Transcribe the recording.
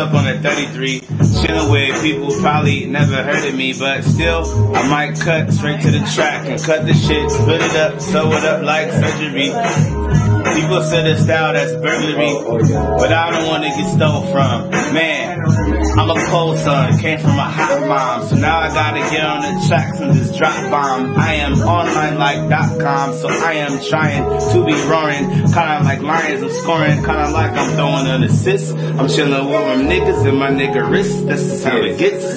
up on a 33, chilling with people probably never heard of me, but still, I might cut straight to the track and cut the shit, split it up, sew it up like surgery. People say the style that's burglary, but I don't want to get stole from. Man, I'm a cold son, came from a hot mom, so now I gotta get on the tracks and just drop bombs. I am online like dot com, so I am trying to be roaring, kinda like lions, I'm scoring, kinda like I'm throwing an assist. I'm chilling with my niggas and my nigga wrist, that's just how it gets.